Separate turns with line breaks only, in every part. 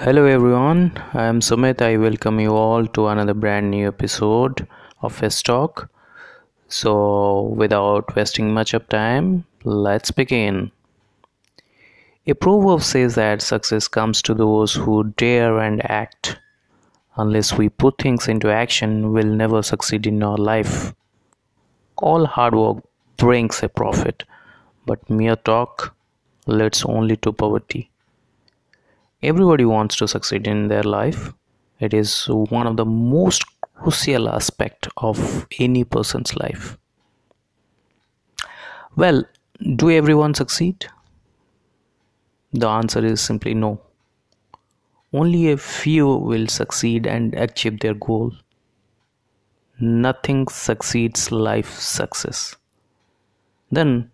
Hello everyone, I am Sumit. I welcome you all to another brand new episode of Fest Talk. So, without wasting much of time, let's begin. A proverb says that success comes to those who dare and act. Unless we put things into action, we'll never succeed in our life. All hard work brings a profit, but mere talk leads only to poverty everybody wants to succeed in their life. It is one of the most crucial aspect of any person's life. Well do everyone succeed? The answer is simply no. Only a few will succeed and achieve their goal. Nothing succeeds life success. Then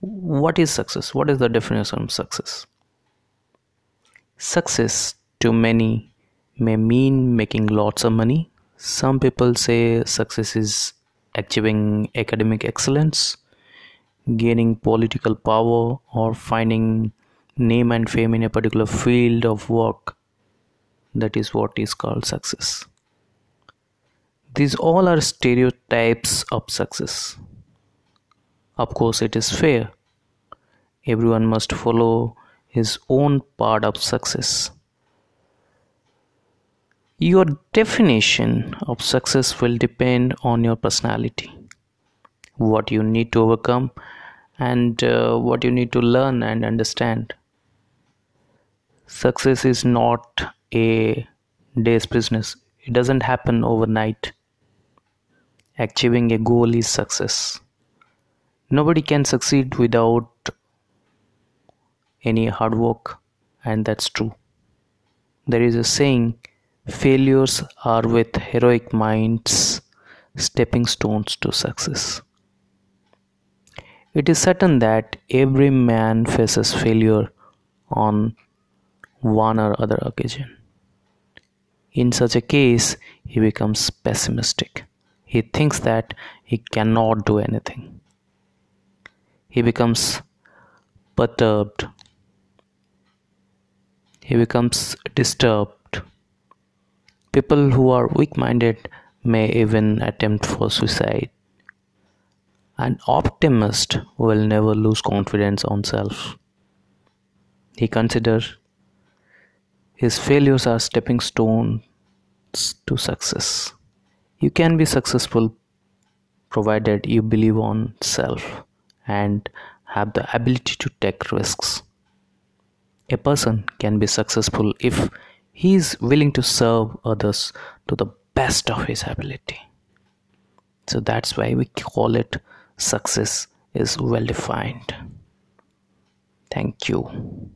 what is success? What is the definition of success Success to many may mean making lots of money. Some people say success is achieving academic excellence, gaining political power, or finding name and fame in a particular field of work. That is what is called success. These all are stereotypes of success. Of course, it is fair. Everyone must follow his own part of success. Your definition of success will depend on your personality, what you need to overcome, and uh, what you need to learn and understand. Success is not a day's business, it doesn't happen overnight. Achieving a goal is success. Nobody can succeed without any hard work and that's true. There is a saying failures are with heroic minds stepping stones to success. It is certain that every man faces failure on one or other occasion. In such a case he becomes pessimistic. He thinks that he cannot do anything. He becomes perturbed he becomes disturbed. People who are weak minded may even attempt for suicide. An optimist will never lose confidence on self. He considers his failures are stepping stones to success. You can be successful provided you believe on self and have the ability to take risks. A person can be successful if he is willing to serve others to the best of his ability. So that's why we call it success is well defined. Thank you.